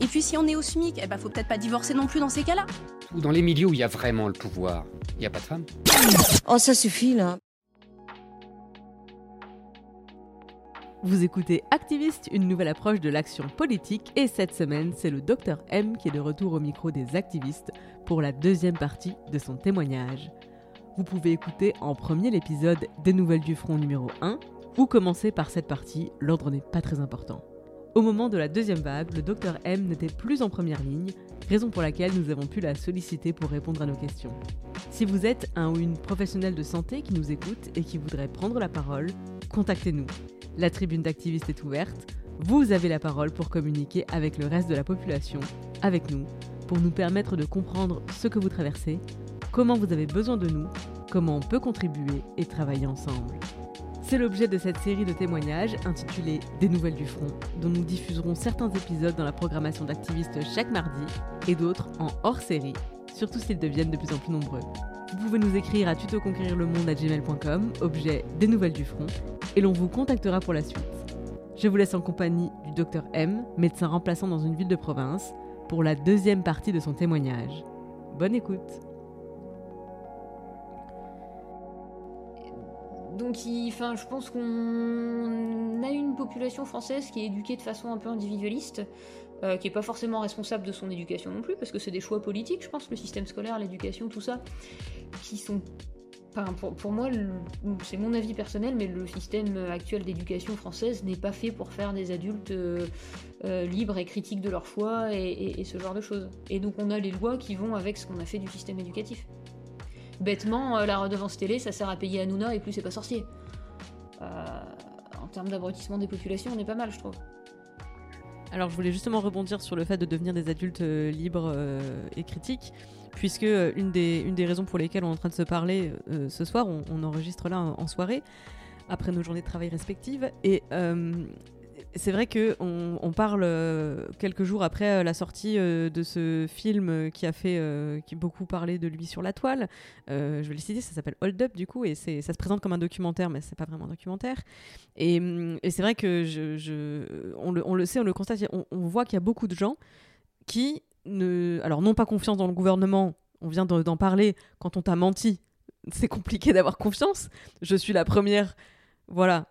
Et puis si on est au SMIC, eh ben faut peut-être pas divorcer non plus dans ces cas-là. Dans les milieux où il y a vraiment le pouvoir, il n'y a pas de femmes. Oh, ça suffit là. Vous écoutez Activiste, une nouvelle approche de l'action politique. Et cette semaine, c'est le docteur M qui est de retour au micro des activistes pour la deuxième partie de son témoignage. Vous pouvez écouter en premier l'épisode des Nouvelles du Front numéro 1 ou commencer par cette partie, l'ordre n'est pas très important. Au moment de la deuxième vague, le docteur M n'était plus en première ligne, raison pour laquelle nous avons pu la solliciter pour répondre à nos questions. Si vous êtes un ou une professionnelle de santé qui nous écoute et qui voudrait prendre la parole, contactez-nous. La tribune d'activistes est ouverte. Vous avez la parole pour communiquer avec le reste de la population, avec nous, pour nous permettre de comprendre ce que vous traversez, comment vous avez besoin de nous, comment on peut contribuer et travailler ensemble. C'est l'objet de cette série de témoignages intitulée Des nouvelles du front, dont nous diffuserons certains épisodes dans la programmation d'activistes chaque mardi et d'autres en hors série, surtout s'ils deviennent de plus en plus nombreux. Vous pouvez nous écrire à tutoconquérirlemonde@gmail.com, objet Des nouvelles du front, et l'on vous contactera pour la suite. Je vous laisse en compagnie du docteur M, médecin remplaçant dans une ville de province, pour la deuxième partie de son témoignage. Bonne écoute Donc je pense qu'on a une population française qui est éduquée de façon un peu individualiste, euh, qui est pas forcément responsable de son éducation non plus, parce que c'est des choix politiques, je pense, le système scolaire, l'éducation, tout ça, qui sont... Enfin, pour, moi, c'est mon avis personnel, mais le système actuel d'éducation française n'est pas fait pour faire des adultes euh, euh, libres et critiques de leur et- et ce genre de choses. Et donc on a les lois qui vont avec ce qu'on a fait du système éducatif. Bêtement, euh, la redevance télé, ça sert à payer Hanouna et plus c'est pas sorcier. Euh, en termes d'abrutissement des populations, on est pas mal, je trouve. Alors je voulais justement rebondir sur le fait de devenir des adultes euh, libres et critiques, puisque une, des, raisons pour lesquelles on est en train de se parler ce soir, on, enregistre là en, en soirée, après nos journées de travail respectives, et c'est vrai que on, parle euh, quelques jours après euh, la sortie euh, de ce film qui a fait qui beaucoup parlé de lui sur la toile. Je vais le citer, ça s'appelle Hold Up du coup, et ça se présente comme un documentaire, mais c'est pas vraiment un documentaire. Et, et c'est vrai que on, le, sait, on le constate, on, voit qu'il y a beaucoup de gens qui ne, alors n'ont pas confiance dans le gouvernement. On vient de- d'en parler. Quand on t'a menti, c'est compliqué d'avoir confiance. Je suis la première, voilà,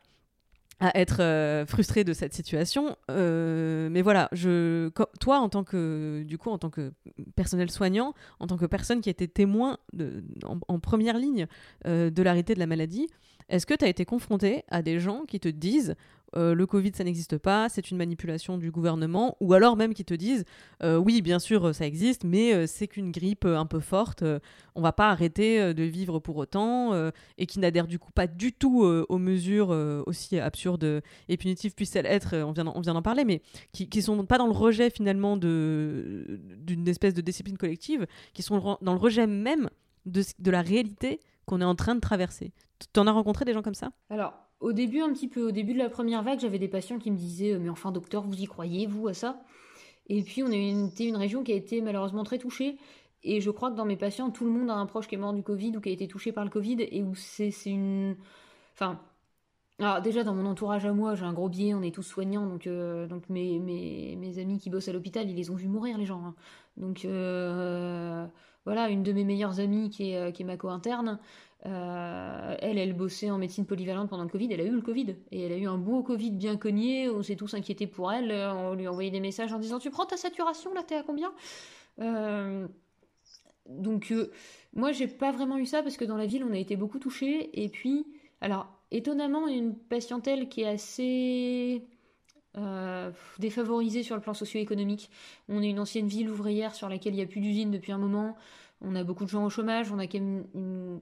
à être euh, frustrée de cette situation. Euh, mais voilà, je, toi, en tant que, du coup, en tant que personnel soignant, en tant que personne qui été témoin de, en, en première ligne euh, de l'arrêté de la maladie, est-ce que tu as été confronté à des gens qui te disent euh, le Covid, ça n'existe pas, c'est une manipulation du gouvernement, ou alors même qui te disent euh, oui, bien sûr, ça existe, mais euh, c'est qu'une grippe euh, un peu forte, euh, on va pas arrêter euh, de vivre pour autant, euh, et qui n'adhèrent du coup pas du tout euh, aux mesures euh, aussi absurdes et punitives puissent-elles être, euh, on vient on vient d'en parler, mais qui, qui sont pas dans le rejet finalement d'une espèce de discipline collective, qui sont dans le rejet même de, de la réalité qu'on est en train de traverser. Tu en as rencontré des gens comme ça? Alors, au début, un petit peu, au début de la première vague, j'avais des patients qui me disaient euh, Mais enfin, docteur, vous y croyez, vous, à ça? Et puis, on a une- une région qui a été malheureusement très touchée. Et je crois que dans mes patients, tout le monde a un proche qui est mort du Covid ou qui a été touché par le Covid et où c'est une. Enfin. Alors, déjà, dans mon entourage à moi, j'ai un gros biais, on est tous soignants, donc, euh, mes, amis qui bossent à l'hôpital, ils les ont vus mourir, les gens. hein. Donc, euh, voilà, une de mes meilleures amies qui est ma co-interne, Euh, elle, elle bossait en médecine polyvalente pendant le Covid, elle a eu le Covid. Et elle a eu un beau Covid bien cogné, on s'est tous inquiétés pour elle, on lui a envoyé des messages en disant Tu prends ta saturation, là, t'es à combien? Euh, Donc, euh, moi, j'ai pas vraiment eu ça parce que dans la ville, on a été beaucoup touchés. Et puis, alors, étonnamment, une patientèle qui est assez. défavorisée sur le plan socio-économique. On est une ancienne ville ouvrière sur laquelle il n'y a plus d'usine depuis un moment. On a beaucoup de gens au chômage. On a quand même une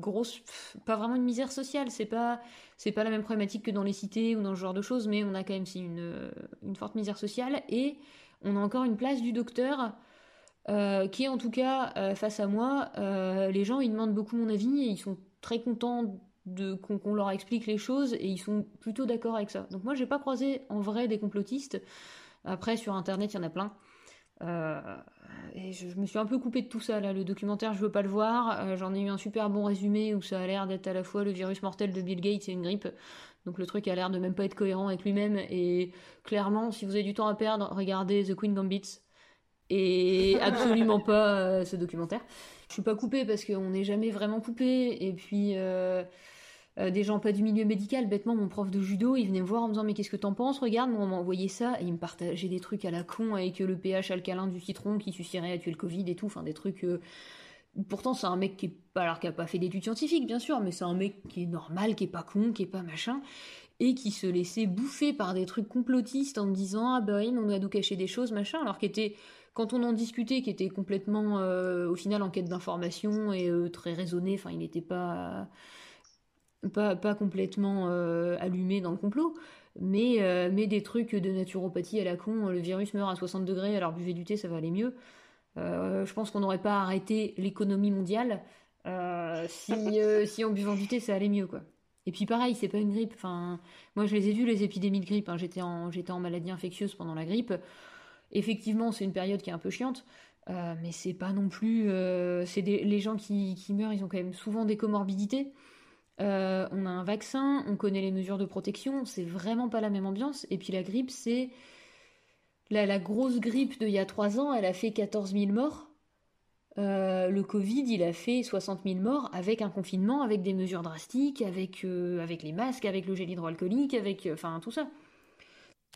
grosse, pas vraiment une misère sociale, c'est pas, la même problématique que dans les cités ou dans ce genre de choses, mais on a quand même une forte misère sociale et on a encore une place du docteur euh, qui est en tout cas euh, face à moi. Euh, les gens ils demandent beaucoup mon avis et ils sont très contents de qu'on leur explique les choses et ils sont plutôt d'accord avec ça. Donc moi j'ai pas croisé en vrai des complotistes. Après sur internet il y en a plein. Euh, et je, me suis un peu coupée de tout ça là. Le documentaire, je veux pas le voir. Euh, j'en ai eu un super bon résumé où ça a l'air d'être à la fois le virus mortel de Bill Gates et une grippe. Donc le truc a l'air de même pas être cohérent avec lui-même. Et clairement, si vous avez du temps à perdre, regardez The Queen Gambit. Et absolument pas euh, ce documentaire. Je suis pas coupée parce qu'on n'est jamais vraiment coupé. Et puis. Euh, des gens pas du milieu médical. Bêtement, mon prof de judo, il venait me voir en me disant Mais qu'est-ce que t'en penses Regarde, moi, on m'a ça. Et il me partageait des trucs à la con avec le pH alcalin du citron qui suffirait à tuer le Covid et tout. Enfin, des trucs. Euh, pourtant, c'est un mec qui est pas, alors qui a pas fait d'études scientifiques, bien sûr, mais c'est un mec qui est normal, qui est pas con, qui est pas machin, et qui se laissait bouffer par des trucs complotistes en me disant ah bah on a nous cacher des choses, machin, alors qu'était quand on en discutait, qui était complètement euh, au final en quête d'information et très raisonné, enfin il n'était pas pas, pas complètement euh, allumé dans le complot, mais, euh, mais des trucs de naturopathie à la con, le virus meurt à 60 degrés, alors buvez du thé, ça va aller mieux. Euh, je pense qu'on n'aurait pas arrêté l'économie mondiale si, si en buvant du thé, ça allait mieux, quoi. Et puis pareil, c'est pas une grippe. Moi, je les ai vus les épidémies de grippe. Hein. J'étais en, en maladie infectieuse pendant la grippe. Effectivement, c'est une période qui est un peu chiante, mais c'est pas non plus. c'est les gens qui, qui, meurent, ils ont quand même souvent des comorbidités. Euh, on a un vaccin, on connaît les mesures de protection, c'est vraiment pas la même ambiance. Et puis la grippe, c'est. La, grosse grippe d'il y a 3 ans, elle a fait 14 000 morts. Euh, le Covid, il a fait 60 000 morts avec un confinement, avec des mesures drastiques, avec, euh, avec les masques, avec le gel hydroalcoolique, avec. Enfin, tout ça.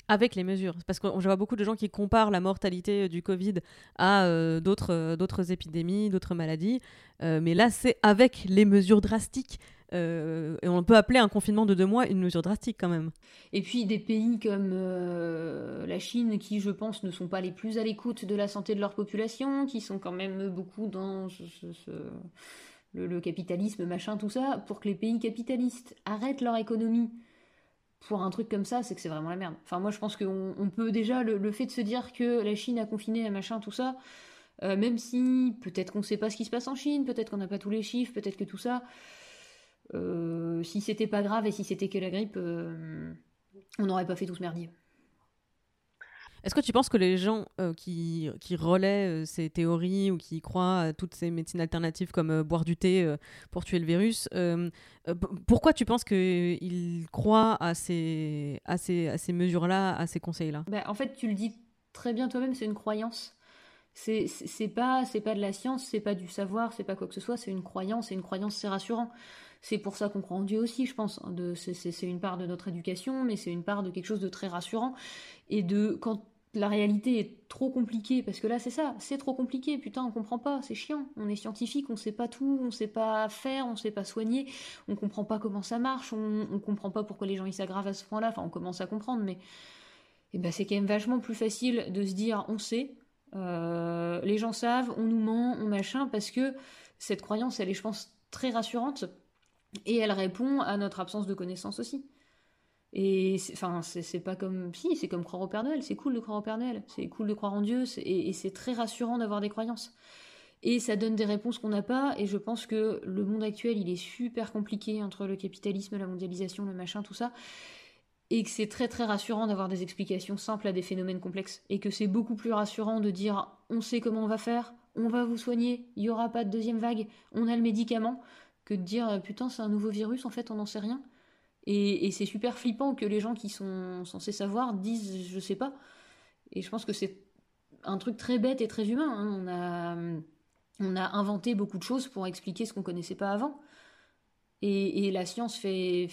Avec les mesures. Parce que je vois beaucoup de gens qui comparent la mortalité du Covid à d'autres, d'autres épidémies, d'autres maladies. mais là, c'est avec les mesures drastiques. Euh, et on peut appeler un confinement de deux mois une mesure drastique quand même. Et puis des pays comme euh, la Chine, qui je pense ne sont pas les plus à l'écoute de la santé de leur population, qui sont quand même beaucoup dans le, capitalisme, machin, tout ça, pour que les pays capitalistes arrêtent leur économie pour un truc comme ça, c'est que c'est vraiment la merde. Enfin, moi je pense qu'on peut déjà, le, fait de se dire que la Chine a confiné, machin, tout ça, euh, même si peut-être qu'on ne sait pas ce qui se passe en Chine, peut-être qu'on n'a pas tous les chiffres, peut-être que tout ça euh, si c'était pas grave et si c'était que la grippe, euh, on n'aurait pas fait tout ce merdier. Est-ce que tu penses que les gens euh, qui, qui, relaient ces théories ou qui croient à toutes ces médecines alternatives comme boire du thé pour tuer le virus, pourquoi tu penses qu'ils croient à ces, à ces, à ces mesures-là, à ces conseils-là? Bah, En fait, tu le dis très bien toi-même, c'est une croyance. C'est pas, pas de la science, c'est pas du savoir, c'est pas quoi que ce soit, c'est une croyance, et une croyance c'est rassurant. C'est pour ça qu'on croit en Dieu aussi, je pense. C'est une part de notre éducation, mais c'est une part de quelque chose de très rassurant. Et de quand la réalité est trop compliquée, parce que là c'est ça, c'est trop compliqué, putain on comprend pas, c'est chiant, on est scientifique, on sait pas tout, on sait pas faire, on sait pas soigner, on comprend pas comment ça marche, on, on comprend pas pourquoi les gens ils s'aggravent à ce point-là, enfin on commence à comprendre, mais eh ben, c'est quand même vachement plus facile de se dire on sait, euh, les gens savent, on nous ment, on machin, parce que cette croyance elle est je pense très rassurante et elle répond à notre absence de connaissance aussi. Et enfin, c'est pas comme. Si, c'est comme croire au Père Noël. C'est cool de croire au Père Noël. C'est cool de croire en Dieu. Et, c'est très rassurant d'avoir des croyances. Et ça donne des réponses qu'on n'a pas. Et je pense que le monde actuel, il est super compliqué entre le capitalisme, la mondialisation, le machin, tout ça. Et que c'est très très rassurant d'avoir des explications simples à des phénomènes complexes. Et que c'est beaucoup plus rassurant de dire on sait comment on va faire, on va vous soigner, il n'y aura pas de deuxième vague, on a le médicament que de dire euh, putain c'est un nouveau virus, en fait on n'en sait rien. Et, c'est super flippant que les gens qui sont censés savoir disent je sais pas. Et je pense que c'est un truc très bête et très humain. Hein. On, a, inventé beaucoup de choses pour expliquer ce qu'on connaissait pas avant. Et, la science fait,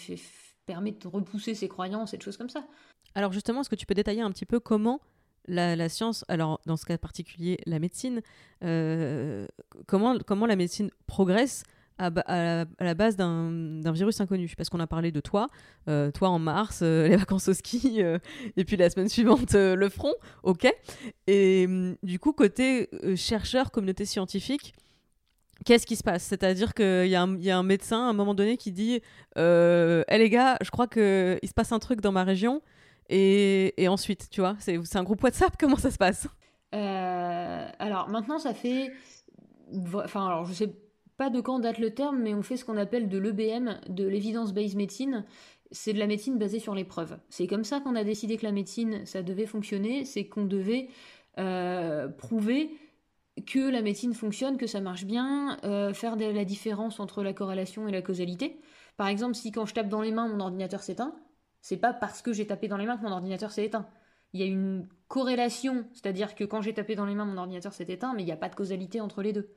permet de repousser ces croyances et de choses comme ça. Alors justement, est-ce que tu peux détailler un petit peu comment la, science, alors dans ce cas particulier, la médecine, euh, comment la médecine progresse à, la, base d'un virus inconnu Parce qu'on a parlé de toi, euh, toi en mars, euh, les vacances au ski, et puis la semaine suivante, le front, ok. Et hum, du coup, côté chercheur, communauté scientifique, Qu'est-ce qui se passe? C'est-à-dire qu'il y, a un médecin à un moment donné qui dit euh, hey, les gars, je crois qu'il se passe un truc dans ma région. Et, ensuite, tu vois, c'est un groupe WhatsApp, comment ça se passe? Euh, Alors maintenant, ça fait. Enfin, alors je sais pas de quand date le terme, mais on fait ce qu'on appelle de l'EBM, de l'evidence-based medicine. C'est de la médecine basée sur les preuves. C'est comme ça qu'on a décidé que la médecine, ça devait fonctionner, c'est qu'on devait euh, prouver que la médecine fonctionne, que ça marche bien, euh, faire de la différence entre la corrélation et la causalité. Par exemple, si quand je tape dans les mains, mon ordinateur s'éteint, c'est pas parce que j'ai tapé dans les mains que mon ordinateur s'est éteint. Il y a une corrélation, c'est-à-dire que quand j'ai tapé dans les mains, mon ordinateur s'est éteint, mais il n'y a pas de causalité entre les deux.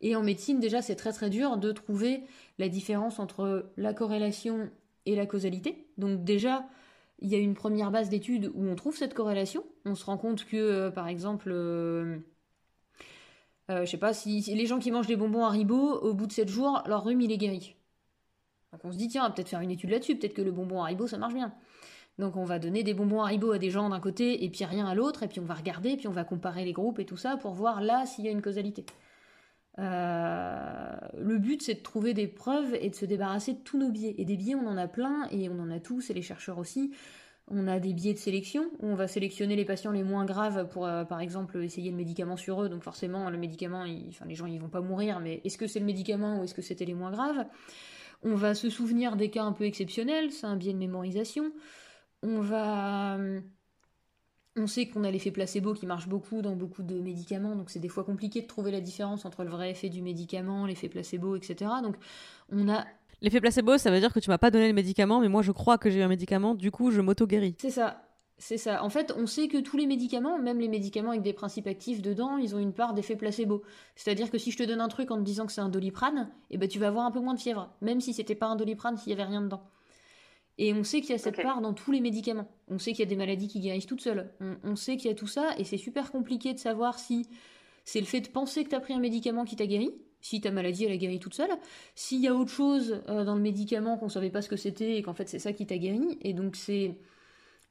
Et en médecine, déjà, c'est très très dur de trouver la différence entre la corrélation et la causalité. Donc déjà, il y a une première base d'études où on trouve cette corrélation. On se rend compte que, euh, par exemple, euh, euh, je sais pas, si, les gens qui mangent des bonbons Haribo, au bout de 7 jours, leur rhume il est guéri. Donc on se dit, tiens, on va peut-être faire une étude là-dessus, peut-être que le bonbon Haribo ça marche bien. Donc on va donner des bonbons Haribo à des gens d'un côté et puis rien à l'autre, et puis on va regarder, puis on va comparer les groupes et tout ça pour voir là s'il y a une causalité. Euh, le but c'est de trouver des preuves et de se débarrasser de tous nos biais. Et des biais on en a plein et on en a tous et les chercheurs aussi. On a des biais de sélection où on va sélectionner les patients les moins graves pour, euh, par exemple, essayer le médicament sur eux. Donc forcément, le médicament, enfin, les gens ils vont pas mourir, mais est-ce que c'est le médicament ou est-ce que c'était les moins graves? On va se souvenir des cas un peu exceptionnels, c'est un biais de mémorisation. On va on sait qu'on a l'effet placebo qui marche beaucoup dans beaucoup de médicaments, donc c'est des fois compliqué de trouver la différence entre le vrai effet du médicament, l'effet placebo, etc. Donc on a L'effet placebo, ça veut dire que tu m'as pas donné le médicament, mais moi je crois que j'ai un médicament, du coup je m'auto-guéris. C'est ça. C'est ça. En fait, on sait que tous les médicaments, même les médicaments avec des principes actifs dedans, ils ont une part d'effet placebo. C'est-à-dire que si je te donne un truc en te disant que c'est un doliprane, eh ben tu vas avoir un peu moins de fièvre, même si c'était pas un doliprane, s'il y avait rien dedans. Et on sait qu'il y a cette part dans tous les médicaments. On sait qu'il y a des maladies qui guérissent toutes seules. On, sait qu'il y a tout ça, et c'est super compliqué de savoir si c'est le fait de penser que tu as pris un médicament qui t'a guéri, si ta maladie elle a guéri toute seule, s'il y a autre chose euh, dans le médicament qu'on savait pas ce que c'était et qu'en fait c'est ça qui t'a guéri, et donc c'est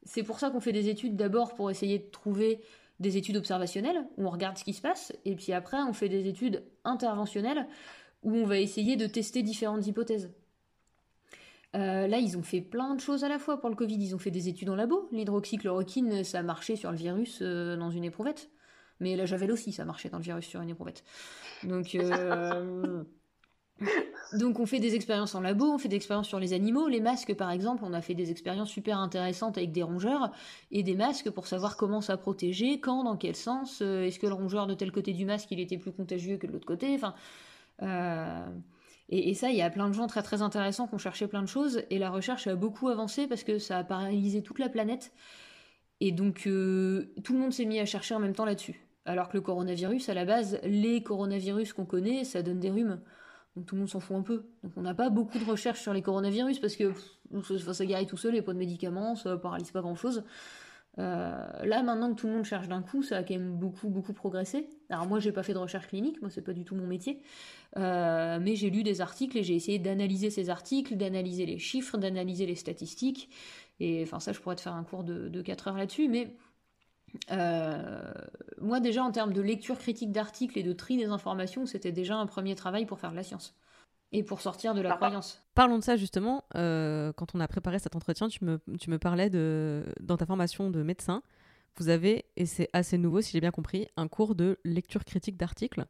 c'est pour ça qu'on fait des études d'abord pour essayer de trouver des études observationnelles où on regarde ce qui se passe, et puis après on fait des études interventionnelles où on va essayer de tester différentes hypothèses. Euh, là, ils ont fait plein de choses à la fois pour le Covid. Ils ont fait des études en labo. L'hydroxychloroquine, ça a marché sur le virus euh, dans une éprouvette. Mais la javel aussi, ça marchait dans le virus sur une éprouvette. Donc, euh, donc on fait des expériences en labo, on fait des expériences sur les animaux. Les masques, par exemple, on a fait des expériences super intéressantes avec des rongeurs et des masques pour savoir comment ça protégeait, quand, dans quel sens. Est-ce que le rongeur de tel côté du masque, il était plus contagieux que de l'autre côté? Enfin. Euh, et, ça, il y a plein de gens très très intéressants qui ont cherché plein de choses, et la recherche a beaucoup avancé parce que ça a paralysé toute la planète. Et donc tout le monde s'est mis à chercher en même temps là-dessus. Alors que le coronavirus, à la base, les coronavirus qu'on connaît, ça donne des rhumes. Donc tout le monde s'en fout un peu. Donc on n'a pas beaucoup de recherches sur les coronavirus parce que ça, guérit tout seul, il n'y a pas de médicaments, ça paralyse pas grand-chose. Euh, là, maintenant que tout le monde cherche d'un coup, ça a quand même beaucoup, beaucoup progressé. Alors moi, j'ai pas fait de recherche clinique, moi c'est pas du tout mon métier, euh, mais j'ai lu des articles et j'ai essayé d'analyser ces articles, d'analyser les chiffres, d'analyser les statistiques. Et enfin ça, je pourrais te faire un cours de, de 4 heures là-dessus, mais euh, moi déjà en termes de lecture critique d'articles et de tri des informations, c'était déjà un premier travail pour faire de la science et pour sortir de la croyance. Parlons de ça justement. Euh, quand on a préparé cet entretien, tu me, tu me parlais de dans ta formation de médecin, vous avez et c'est assez nouveau si j'ai bien compris, un cours de lecture critique d'articles.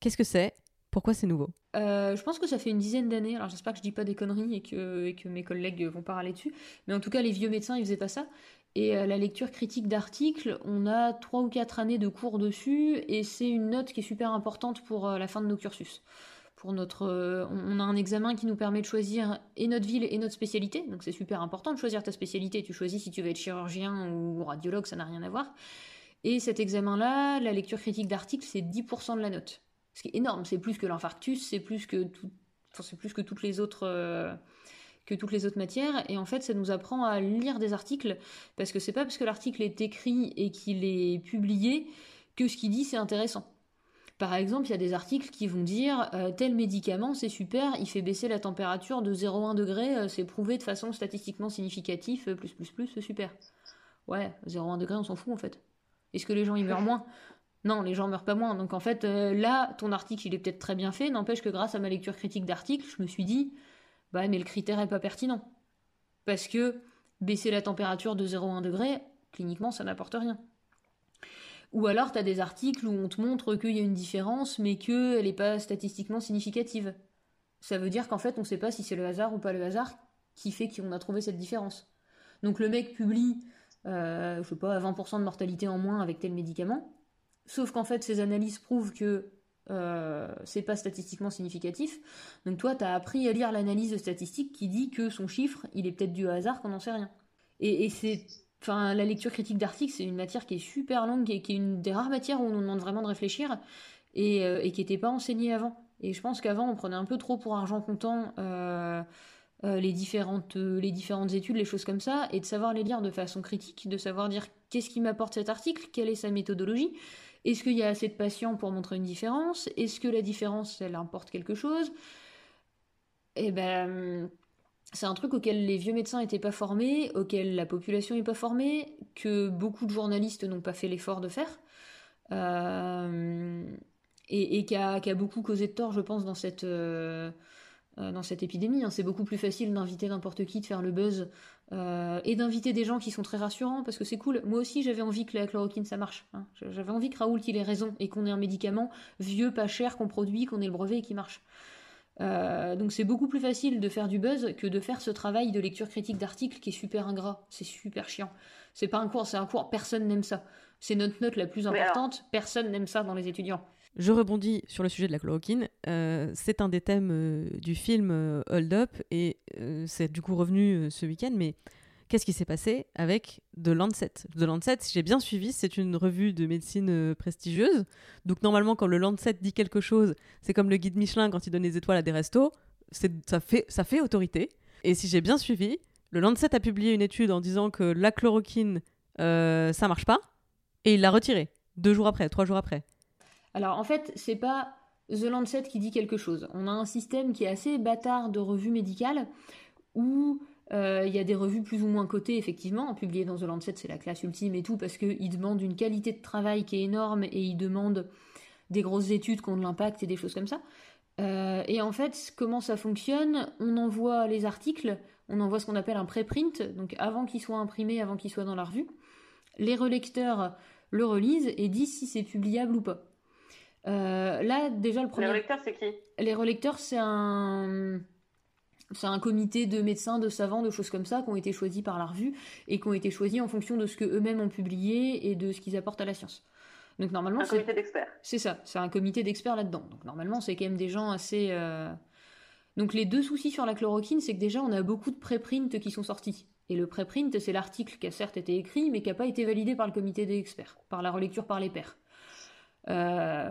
Qu'est-ce que c'est? Pourquoi c'est nouveau? Euh, Je pense que ça fait une dizaine d'années. Alors j'espère que je dis pas des conneries et que, et que mes collègues vont parler dessus. Mais en tout cas, les vieux médecins, ils faisaient pas ça. Et euh, la lecture critique d'articles, on a trois ou quatre années de cours dessus, et c'est une note qui est super importante pour euh, la fin de nos cursus. Euh, on a un examen qui nous permet de choisir et notre ville et notre spécialité, donc c'est super important de choisir ta spécialité. Tu choisis si tu veux être chirurgien ou radiologue, ça n'a rien à voir. Et cet examen-là, la lecture critique d'articles, c'est 10% de la note. Ce qui est énorme, c'est plus que l'infarctus, c'est plus que tout, c'est plus que toutes les autres que toutes les autres matières. Et en fait, ça nous apprend à lire des articles, parce que c'est pas parce que l'article est écrit et qu'il est publié que ce qu'il dit c'est intéressant. Par exemple, il y a des articles qui vont dire euh, tel médicament c'est super, il fait baisser la température de 0,1 degré, euh, c'est prouvé de façon statistiquement significative, euh, plus plus plus, c'est super. Ouais, 0,1 degré, on s'en fout en fait. Est-ce que les gens y meurent moins? Non, les gens meurent pas moins. Donc en fait, là, ton article il est peut-être très bien fait, n'empêche que grâce à ma lecture critique d'articles, je me suis dit bah, mais le critère est pas pertinent. Parce que baisser la température de 0,1 degré, cliniquement, ça n'apporte rien. Ou alors, tu as des articles où on te montre qu'il y a une différence, mais qu'elle n'est pas statistiquement significative. Ça veut dire qu'en fait, on ne sait pas si c'est le hasard ou pas le hasard qui fait qu'on a trouvé cette différence. Donc le mec publie, euh, je sais pas, 20% de mortalité en moins avec tel médicament, sauf qu'en fait, ces analyses prouvent que euh, c'est pas statistiquement significatif. Donc toi, tu as appris à lire l'analyse statistique qui dit que son chiffre, il est peut-être dû au hasard, qu'on n'en sait rien. Et, c'est, enfin, la lecture critique d'articles, c'est une matière qui est super longue et qui est une des rares matières où on nous demande vraiment de réfléchir et, euh, qui n'était pas enseignée avant. Et je pense qu'avant, on prenait un peu trop pour argent comptant euh, les, différentes, les différentes études, les choses comme ça, et de savoir les lire de façon critique, de savoir dire qu'est-ce qui m'apporte cet article, quelle est sa méthodologie, est-ce qu'il y a assez de patients pour montrer une différence Est-ce que la différence, elle importe quelque chose? Eh ben, c'est un truc auquel les vieux médecins n'étaient pas formés, auquel la population n'est pas formée, que beaucoup de journalistes n'ont pas fait l'effort de faire, euh, et, qui, a, beaucoup causé de tort, je pense, dans cette, euh, dans cette épidémie. Hein. C'est beaucoup plus facile d'inviter n'importe qui, de faire le buzz euh, et d'inviter des gens qui sont très rassurants parce que c'est cool. Moi aussi, j'avais envie que la chloroquine ça marche. Hein. J'avais envie que Raoul qu'il ait raison et qu'on ait un médicament vieux, pas cher, qu'on produit, qu'on ait le brevet et qui marche. Euh, donc c'est beaucoup plus facile de faire du buzz que de faire ce travail de lecture critique d'articles qui est super ingrat, c'est super chiant. C'est pas un cours, c'est un cours, personne n'aime ça. C'est notre note la plus importante, personne n'aime ça dans les étudiants. Je rebondis sur le sujet de la chloroquine. Euh, c'est un des thèmes euh, du film euh, Hold Up et c'est du coup revenu ce week-end. Mais qu'est-ce qui s'est passé avec The Lancet? The Lancet, si j'ai bien suivi, c'est une revue de médecine prestigieuse. Donc normalement, quand le Lancet dit quelque chose, c'est comme le guide Michelin quand il donne les étoiles à des restos. Ça fait, autorité. Et si j'ai bien suivi, le Lancet a publié une étude en disant que la chloroquine, ça marche pas. Et il l'a retirée deux jours après, trois jours après. Alors en fait, c'est pas The Lancet qui dit quelque chose. On a un système qui est assez bâtard de revues médicales où euh, il y a des revues plus ou moins cotées, effectivement. Publiées dans The Lancet, c'est la classe ultime et tout, parce qu'ils demandent une qualité de travail qui est énorme et ils demandent des grosses études qui ont de l'impact et des choses comme ça. Euh, et en fait, comment ça fonctionne On envoie les articles, on envoie ce qu'on appelle un préprint, donc avant qu'ils soient imprimés, avant qu'ils soient dans la revue. Les relecteurs le relisent et disent si c'est publiable ou pas. Euh, là, déjà, le premier. Les relecteurs, c'est qui? Les relecteurs, c'est un. C'est un comité de médecins, de savants, de choses comme ça qui ont été choisis par la revue et qui ont été choisis en fonction de ce que eux-mêmes ont publié et de ce qu'ils apportent à la science. Donc normalement, un comité d'experts. C'est ça, c'est un comité d'experts là-dedans. Donc normalement, c'est quand même des gens assez. Euh, donc les deux soucis sur la chloroquine, c'est que déjà on a beaucoup de préprints qui sont sortis. Et le préprint, c'est l'article qui a certes été écrit, mais qui n'a pas été validé par le comité d'experts, par la relecture par les pairs. Euh,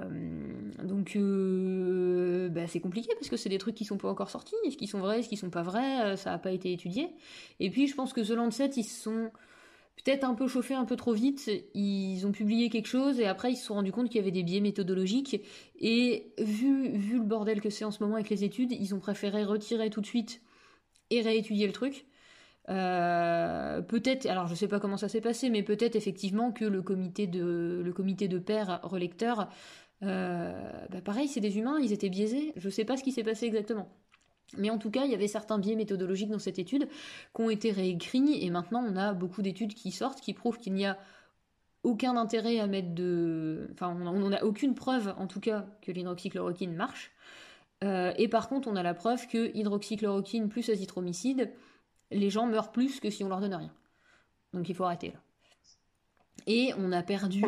donc euh, bah, c'est compliqué parce que c'est des trucs qui sont pas encore sortis, ce qui sont vrais, ce qui sont pas vrais, euh, ça n'a pas été étudié. Et puis je pense que The Lancet, ils se sont peut-être un peu chauffés un peu trop vite, ils ont publié quelque chose et après ils se sont rendus compte qu'il y avait des biais méthodologiques et vu le bordel que c'est en ce moment avec les études, ils ont préféré retirer tout de suite et réétudier le truc. Euh, peut-être, alors je sais pas comment ça s'est passé, mais peut-être effectivement que le comité de, le comité de pairs relecteurs, euh, bah pareil, c'est des humains, ils étaient biaisés. Je sais pas ce qui s'est passé exactement. Mais en tout cas, il y avait certains biais méthodologiques dans cette étude qui ont été réécrits, et maintenant on a beaucoup d'études qui sortent qui prouvent qu'il n'y a aucun intérêt à mettre de. Enfin, on n'a aucune preuve, en tout cas, que l'hydroxychloroquine marche. Euh, et par contre, on a la preuve que hydroxychloroquine plus azithromycine les gens meurent plus que si on leur donne rien. Donc il faut arrêter là. Et on a perdu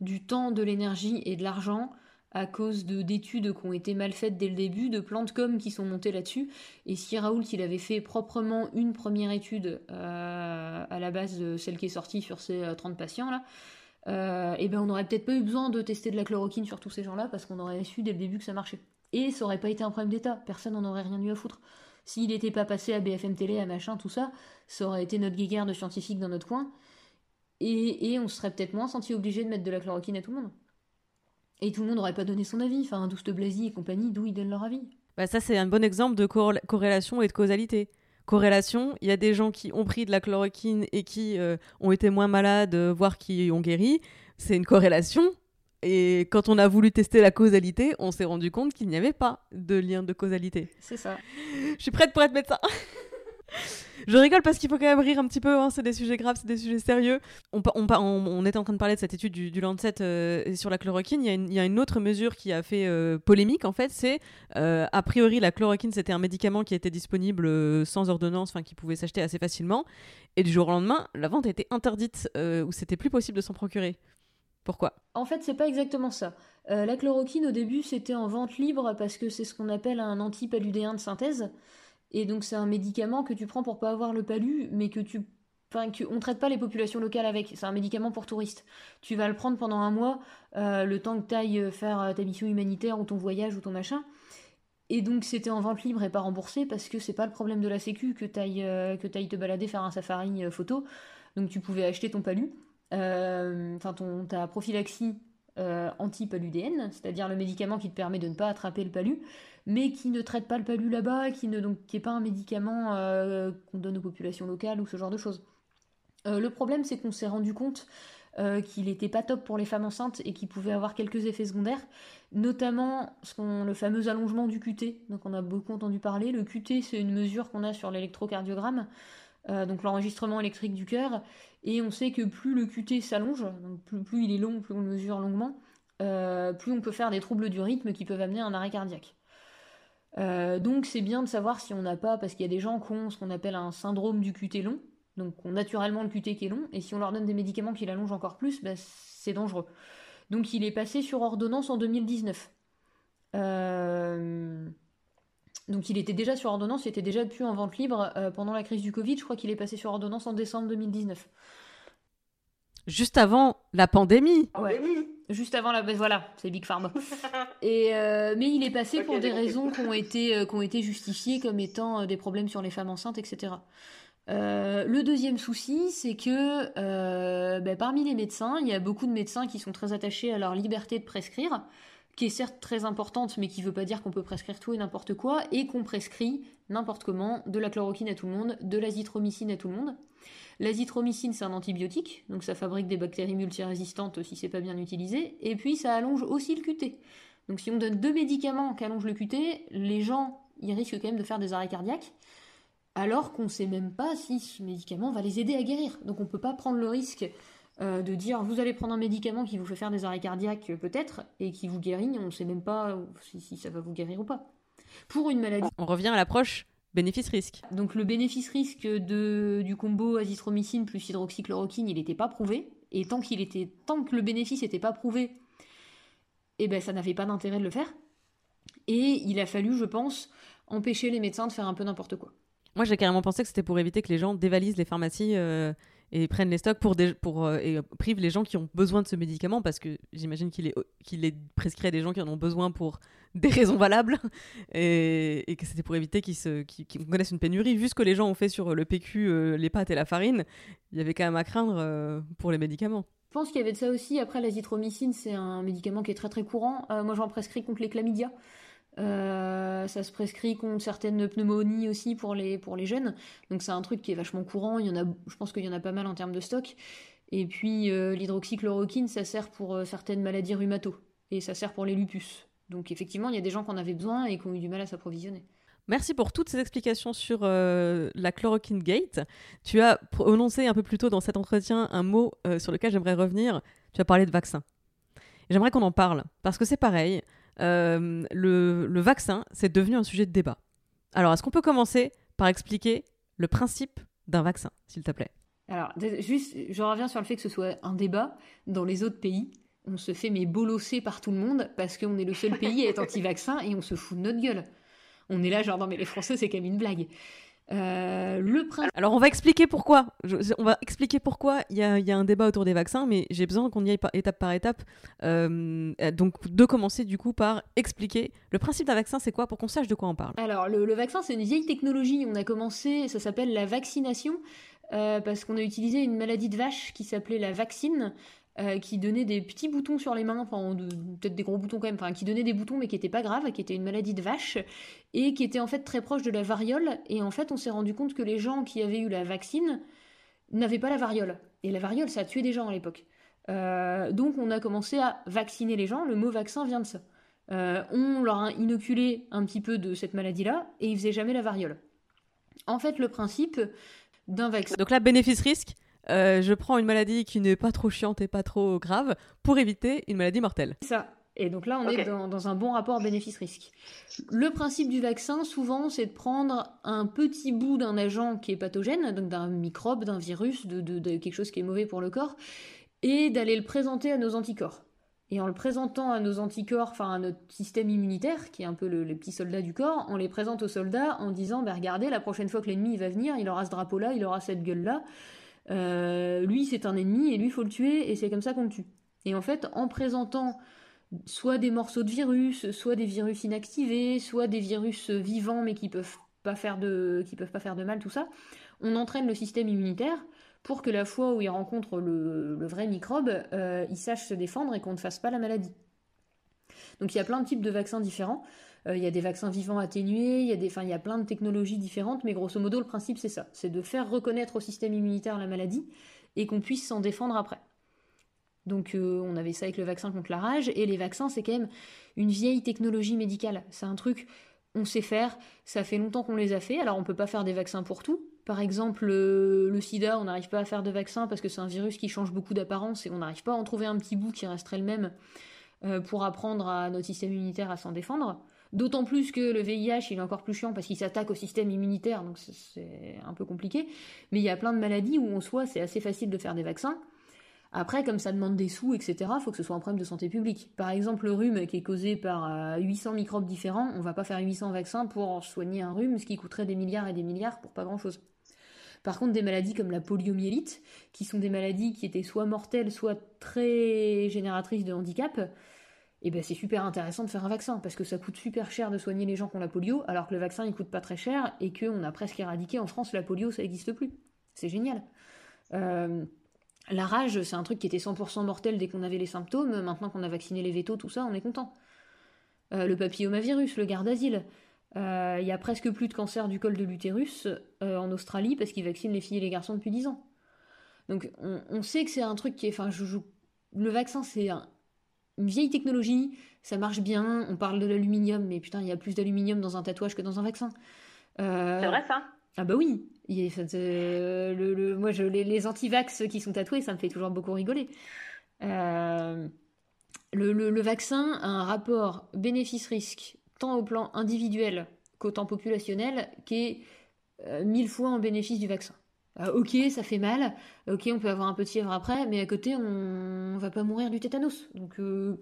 du temps, de l'énergie et de l'argent à cause de d'études qui ont été mal faites dès le début, de plantes com qui sont montées là-dessus. Et si Raoul il avait fait proprement une première étude euh, à la base de celle qui est sortie sur ces 30 euh, patients là, et euh, eh ben on n'aurait peut-être pas eu besoin de tester de la chloroquine sur tous ces gens-là parce qu'on aurait su dès le début que ça marchait. Et ça aurait pas été un problème d'État, personne n'en aurait rien eu à foutre. S'il n'était pas passé à BFM Télé, à machin, tout ça, ça aurait été notre guéguerre de scientifiques dans notre coin. Et, et on serait peut-être moins senti obligé de mettre de la chloroquine à tout le monde. Et tout le monde n'aurait pas donné son avis. Enfin, Douste Blazy et compagnie, d'où ils donnent leur avis? Bah, ça, c'est un bon exemple de corréla- corrélation et de causalité. Corrélation, il y a des gens qui ont pris de la chloroquine et qui euh, ont été moins malades, euh, voire qui ont guéri. C'est une corrélation. Et quand on a voulu tester la causalité, on s'est rendu compte qu'il n'y avait pas de lien de causalité. C'est ça. Je suis prête pour être médecin. Je rigole parce qu'il faut quand même rire un petit peu, hein, c'est des sujets graves, c'est des sujets sérieux. On, on, était en train de parler de cette étude du, du Lancet euh, sur la chloroquine. Il y, a une, il y a une autre mesure qui a fait euh, polémique en fait, c'est euh, a priori la chloroquine c'était un médicament qui était disponible sans ordonnance, enfin qui pouvait s'acheter assez facilement. Et du jour au lendemain, la vente a été interdite ou c'était plus possible de s'en procurer. Pourquoi? En fait, c'est pas exactement ça. Euh, la chloroquine, au début, c'était en vente libre parce que c'est ce qu'on appelle un antipaludéen de synthèse. Et donc, c'est un médicament que tu prends pour pas avoir le palu, mais que tu. On traite pas les populations locales avec. C'est un médicament pour touristes. Tu vas le prendre pendant un mois, euh, le temps que tu ailles faire euh, ta mission humanitaire ou ton voyage ou ton machin. Et donc, c'était en vente libre et pas remboursé parce que c'est pas le problème de la Sécu que tu ailles, te balader faire un safari euh, photo. Donc, tu pouvais acheter ton palu euh, enfin ton, ta prophylaxie euh, antipaludéenne, c'est-à-dire le médicament qui te permet de ne pas attraper le palu, mais qui ne traite pas le palu là-bas, qui ne donc qui pas un médicament euh, qu'on donne aux populations locales ou ce genre de choses. Euh, le problème, c'est qu'on s'est rendu compte euh, qu'il n'était pas top pour les femmes enceintes et qu'il pouvait avoir quelques effets secondaires, notamment le fameux allongement du QT. Donc on a beaucoup entendu parler. Le QT, c'est une mesure qu'on a sur l'électrocardiogramme, euh, donc l'enregistrement électrique du cœur, et on sait que plus le QT s'allonge, donc plus, il est long, plus on le mesure longuement, euh, plus on peut faire des troubles du rythme qui peuvent amener un arrêt cardiaque. Euh, donc c'est bien de savoir si on n'a pas, parce qu'il y a des gens qui ont ce qu'on appelle un syndrome du QT long, donc ont naturellement le QT qui est long, et si on leur donne des médicaments qui l'allongent encore plus, bah, c'est dangereux. Donc il est passé sur ordonnance en 2019. Euh, Donc il était déjà sur ordonnance, il était déjà plus en vente libre euh, pendant la crise du Covid, je crois qu'il est passé sur ordonnance en décembre 2019. Juste avant la pandémie. Ouais. Juste avant la ben voilà, c'est Big Pharma. Et euh, mais il est passé pour des raisons qui ont été euh, qui ont été justifiées comme étant euh, des problèmes sur les femmes enceintes, etc. Euh, le deuxième souci, c'est que euh, ben, parmi les médecins, il y a beaucoup de médecins qui sont très attachés à leur liberté de prescrire, qui est certes très importante, mais qui veut pas dire qu'on peut prescrire tout et n'importe quoi, et qu'on prescrit n'importe comment de la chloroquine à tout le monde, de l'azithromycine à tout le monde. L'azithromycine, c'est un antibiotique, donc ça fabrique des bactéries multirésistantes si c'est pas bien utilisé, et puis ça allonge aussi le QT. Donc si on donne deux médicaments qui allongent le QT, les gens, ils risquent quand même de faire des arrêts cardiaques, alors qu'on sait même pas si ce médicament va les aider à guérir. Donc on peut pas prendre le risque euh, de dire vous allez prendre un médicament qui vous fait faire des arrêts cardiaques peut-être, et qui vous guérit, on sait même pas si, si ça va vous guérir ou pas. Pour une maladie On revient à l'approche bénéfice-risque. donc le bénéfice-risque de, du combo azithromycine plus hydroxychloroquine, il n'était pas prouvé. Et tant, qu'il était, tant que le bénéfice n'était pas prouvé, eh ben, ça n'avait pas d'intérêt de le faire. Et il a fallu, je pense, empêcher les médecins de faire un peu n'importe quoi. Moi, j'ai carrément pensé que c'était pour éviter que les gens dévalisent les pharmacies euh, et prennent les stocks pour, des, pour euh, et privent les gens qui ont besoin de ce médicament parce que j'imagine qu'il est, qu'il est prescrit à des gens qui en ont besoin pour des raisons valables et, que c'était pour éviter qu'ils, se, qu'ils, qu'ils une pénurie. Vu ce que les gens ont fait sur le PQ, euh, les pâtes et la farine, il y avait quand même à craindre euh, pour les médicaments. Je pense qu'il y avait de ça aussi. Après, l'azithromycine, c'est un médicament qui est très très courant. Euh, moi, j'en prescris contre les chlamydia. Euh, ça se prescrit contre certaines pneumonies aussi pour les, pour les jeunes. Donc c'est un truc qui est vachement courant. Il y en a, je pense qu'il y en a pas mal en termes de stock. Et puis euh, l'hydroxychloroquine, ça sert pour euh, certaines maladies rhumato. Et ça sert pour les lupus. Donc effectivement, il y a des gens qui en avaient besoin et qui ont eu du mal à s'approvisionner. Merci pour toutes ces explications sur la chloroquine gate. Tu as prononcé un peu plus tôt dans cet entretien un mot sur lequel j'aimerais revenir. Tu as parlé de vaccin. J'aimerais qu'on en parle parce que c'est pareil. Euh, le, le vaccin, c'est devenu un sujet de débat. Alors, est-ce qu'on peut commencer par expliquer le principe d'un vaccin, s'il te plaît? Alors, juste, je reviens sur le fait que ce soit un débat. Dans les autres pays, on se fait mais bolosser par tout le monde parce qu'on est le seul pays à être anti-vaccin et on se fout de notre gueule. On est là genre, non mais les Français, c'est quand même une blague. Euh, le principe. Alors on va expliquer pourquoi. Je- on va expliquer pourquoi il y a, il y a un débat autour des vaccins, mais j'ai besoin qu'on y aille par- étape par étape. Euh, euh, donc de commencer du coup par expliquer le principe d'un vaccin, c'est quoi pour qu'on sache de quoi on parle. Alors, le, le vaccin, c'est une vieille technologie. On a commencé, ça s'appelle la vaccination, euh, parce qu'on a utilisé une maladie de vache qui s'appelait la vaccine, euh, qui donnait des petits boutons sur les mains, peut-être des gros boutons quand même, qui donnait des boutons, mais qui n'étaient pas graves, qui était une maladie de vache, et qui était en fait très proche de la variole. Et en fait, on s'est rendu compte que les gens qui avaient eu la vaccine n'avaient pas la variole. Et la variole, ça a tué des gens à l'époque. Euh, donc, on a commencé à vacciner les gens. Le mot vaccin vient de ça. Euh, on leur a inoculé un petit peu de cette maladie-là et ils faisaient jamais la variole. En fait, le principe d'un vaccin. Donc là, bénéfice-risque, euh, je prends une maladie qui n'est pas trop chiante et pas trop grave pour éviter une maladie mortelle. Ça. Et donc là, on est dans, dans un bon rapport bénéfice-risque. Le principe du vaccin, souvent, c'est de prendre un petit bout d'un agent qui est pathogène, donc d'un microbe, d'un virus, de, de- de quelque chose qui est mauvais pour le corps, et d'aller le présenter à nos anticorps. Et en le présentant à nos anticorps, enfin à notre système immunitaire, qui est un peu le, les petits soldats du corps, on les présente aux soldats en disant, bah, regardez, la prochaine fois que l'ennemi va venir, il aura ce drapeau-là, il aura cette gueule-là. Euh, lui, c'est un ennemi et lui, faut le tuer, et c'est comme ça qu'on le tue. Et en fait, en présentant soit des morceaux de virus, soit des virus inactivés, soit des virus vivants mais qui peuvent peuvent pas faire de mal, tout ça, on entraîne le système immunitaire pour que la fois où il rencontre le, le vrai microbe, euh, il sache se défendre et qu'on ne fasse pas la maladie. Donc il y a plein de types de vaccins différents. Euh, il y a des vaccins vivants atténués, il y, a des, enfin, il y plein de technologies différentes, mais grosso modo, le principe c'est ça, c'est de faire reconnaître au système immunitaire la maladie et qu'on puisse s'en défendre après. Donc euh, on avait ça avec le vaccin contre la rage, et les vaccins c'est quand même une vieille technologie médicale. C'est un truc, on sait faire, ça fait longtemps qu'on les a fait, alors on peut pas faire des vaccins pour tout. Par exemple, euh, le sida, on n'arrive pas à faire de vaccin parce que c'est un virus qui change beaucoup d'apparence et on n'arrive pas à en trouver un petit bout qui resterait le même pour apprendre à notre système immunitaire à s'en défendre. D'autant plus que le VIH, il est encore plus chiant parce qu'il s'attaque au système immunitaire, donc c'est- un peu compliqué. Mais il y a plein de maladies où en soi c'est assez facile de faire des vaccins. Après, comme ça demande des sous, etc., faut que ce soit un problème de santé publique. Par exemple, le rhume qui est causé par euh, 800 microbes différents, on va pas faire 800 vaccins pour soigner un rhume, ce qui coûterait des milliards et des milliards pour pas grand-chose. Par contre, des maladies comme la poliomyélite, qui sont des maladies qui étaient soit mortelles, soit très génératrices de handicap, et ben c'est super intéressant de faire un vaccin parce que ça coûte super cher de soigner les gens qui ont la polio, alors que le vaccin il coûte pas très cher et qu'on a presque éradiqué en France la polio, ça n'existe plus. C'est génial. Euh, la rage, c'est un truc qui était 100% mortel dès qu'on avait les symptômes. Maintenant qu'on a vacciné les vétos, tout ça, on est content. Euh, le papillomavirus, le garde asile. Euh, Il y a presque plus de cancer du col de l'utérus en Australie parce qu'ils vaccinent les filles et les garçons depuis 10 ans. Donc on, sait que c'est un truc qui est... Enfin, je- le vaccin, c'est un- une vieille technologie, ça marche bien, on parle de l'aluminium, mais putain, il y a plus d'aluminium dans un tatouage que dans un vaccin. Euh, C'est vrai ça? Ah bah oui, Il est- ça, c'est- le, le- moi je, les, les anti-vax qui sont tatoués, ça me fait toujours beaucoup rigoler. Euh, le, le- le vaccin a un rapport bénéfice-risque, tant au plan individuel qu'au temps populationnel, qui est euh, mille fois en bénéfice du vaccin. Euh, ok, ça fait mal, ok, on peut avoir un peu de fièvre après, mais à côté, on, on va pas mourir du tétanos. Donc, euh,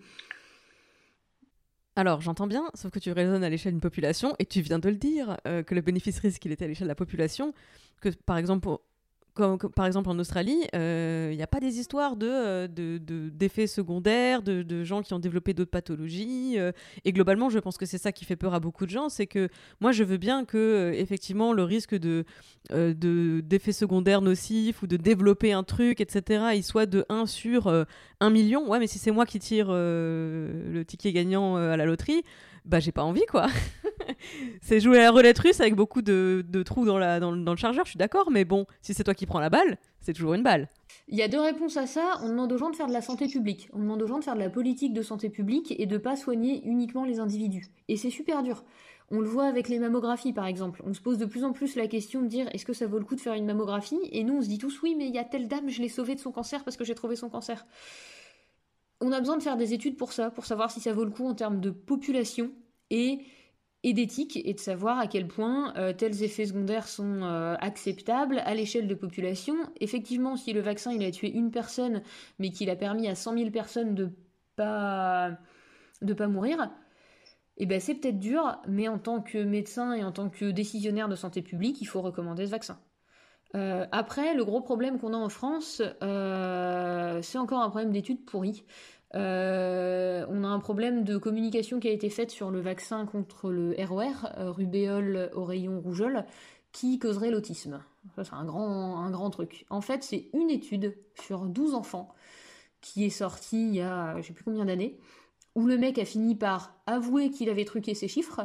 Alors, j'entends bien, sauf que tu raisonnes à l'échelle d'une population, et tu viens de le dire, euh, que le bénéfice-risque, il était à l'échelle de la population, que par exemple, par exemple en Australie, euh, il n'y a pas des histoires de, euh, de- de- d'effets secondaires, de, gens qui ont développé d'autres pathologies, euh, et globalement, je pense que c'est ça qui fait peur à beaucoup de gens, c'est que moi, je veux bien que, effectivement, le risque de, de, d'effets secondaires nocifs ou de développer un truc, etc., il soit de 1 sur euh, 1 million, ouais, mais si c'est moi qui tire le ticket gagnant à la loterie, bah j'ai pas envie quoi. c'est jouer à la roulette russe avec beaucoup de, trous dans, dans le chargeur, je suis d'accord, mais bon, si c'est toi qui prends la balle, c'est toujours une balle. Il y a deux réponses à ça. On demande aux gens de faire de la santé publique. On demande aux gens de faire de la politique de santé publique et de pas soigner uniquement les individus. Et c'est super dur. On le voit avec les mammographies, par exemple. On se pose de plus en plus la question de dire est-ce que ça vaut le coup de faire une mammographie? Et nous, on se dit tous oui, mais il y a telle dame, je l'ai sauvée de son cancer parce que j'ai trouvé son cancer. On a besoin de faire des études pour ça, pour savoir si ça vaut le coup en termes de population et, et d'éthique, et de savoir à quel point euh, tels effets secondaires sont euh, acceptables à l'échelle de population. Effectivement, si le vaccin il a tué une personne, mais qu'il a permis à 100 000 personnes de pas de pas mourir, Et ben c'est peut-être dur, mais en tant que médecin et en tant que décisionnaire de santé publique, il faut recommander ce vaccin. Euh, après, le gros problème qu'on a en France, c'est encore un problème d'études pourries. Euh, on a un problème de communication qui a été faite sur le vaccin contre le ROR, rubéole, oreillon, rougeole, qui causerait l'autisme. Ça, c'est un grand, truc. En fait, c'est une étude sur 12 enfants qui est sortie il y a je sais plus combien d'années, où le mec a fini par avouer qu'il avait truqué ses chiffres.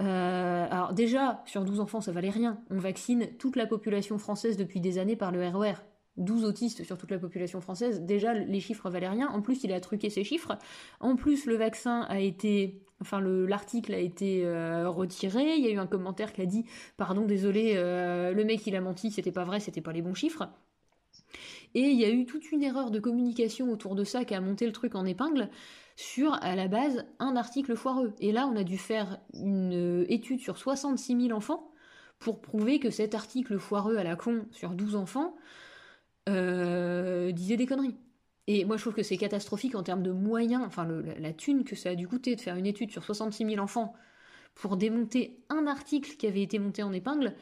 Euh, alors déjà, sur 12 enfants, ça valait rien. On vaccine toute la population française depuis des années par le RER. 12 autistes sur toute la population française, déjà les chiffres valaient rien. En plus, il a truqué ses chiffres. En plus, le vaccin a été, enfin l'article a été euh, retiré. Il y a eu un commentaire qui a dit, pardon, désolé, euh, le mec il a menti, c'était pas vrai, c'était pas les bons chiffres. Et il y a eu toute une erreur de communication autour de ça qui a monté le truc en épingle sur, à la base, un article foireux. Et là, on a dû faire une euh, étude sur 66 000 enfants pour prouver que cet article foireux à la con sur 12 enfants euh, disait des conneries. Et moi, je trouve que c'est catastrophique en termes de moyens, enfin, la, thune que ça a dû coûter de faire une étude sur 66 000 enfants pour démonter un article qui avait été monté en épingle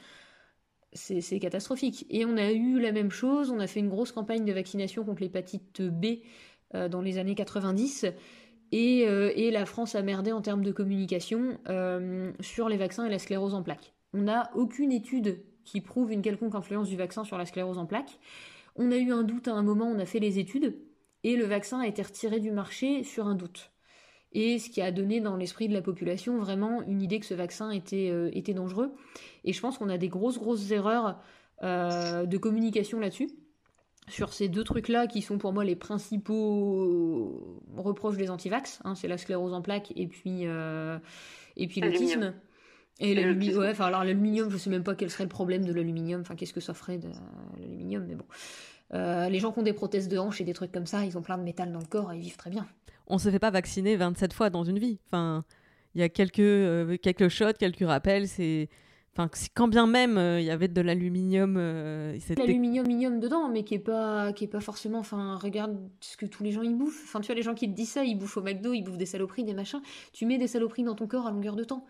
c'est catastrophique. Et on a eu la même chose, on a fait une grosse campagne de vaccination contre l'hépatite B euh, dans les années 90, euh, et, la France a merdé en termes de communication sur les vaccins et la sclérose en plaques. On n'a aucune étude qui prouve une quelconque influence du vaccin sur la sclérose en plaques. On a eu un doute à un moment, on a fait les études, et le vaccin a été retiré du marché sur un doute et ce qui a donné dans l'esprit de la population vraiment une idée que ce vaccin était, euh, était dangereux. Et je pense qu'on a des grosses, grosses erreurs euh, de communication là-dessus, sur ces deux trucs-là qui sont pour moi les principaux reproches des antivax. Hein, c'est la sclérose en plaques et puis, euh, et puis l'autisme. Et l'aluminium, ouais, enfin alors l'aluminium, je sais même pas quel serait le problème de l'aluminium, enfin qu'est-ce que ça ferait de l'aluminium, mais bon. les gens qui ont des prothèses de hanches et des trucs comme ça, ils ont plein de métal dans le corps et ils vivent très bien on se fait pas vacciner 27 fois dans une vie. Enfin, il y a quelques, euh, quelques shots, quelques rappels. C'est. Enfin, quand bien même euh, il y avait de l'aluminium, euh, l'aluminium dedans, mais qui est pas, qui est pas forcément. Enfin, regarde ce que tous les gens y bouffent. Enfin, tu vois les gens qui te disent ça, ils bouffent au McDo, ils bouffent des saloperies, des machins. Tu mets des saloperies dans ton corps à longueur de temps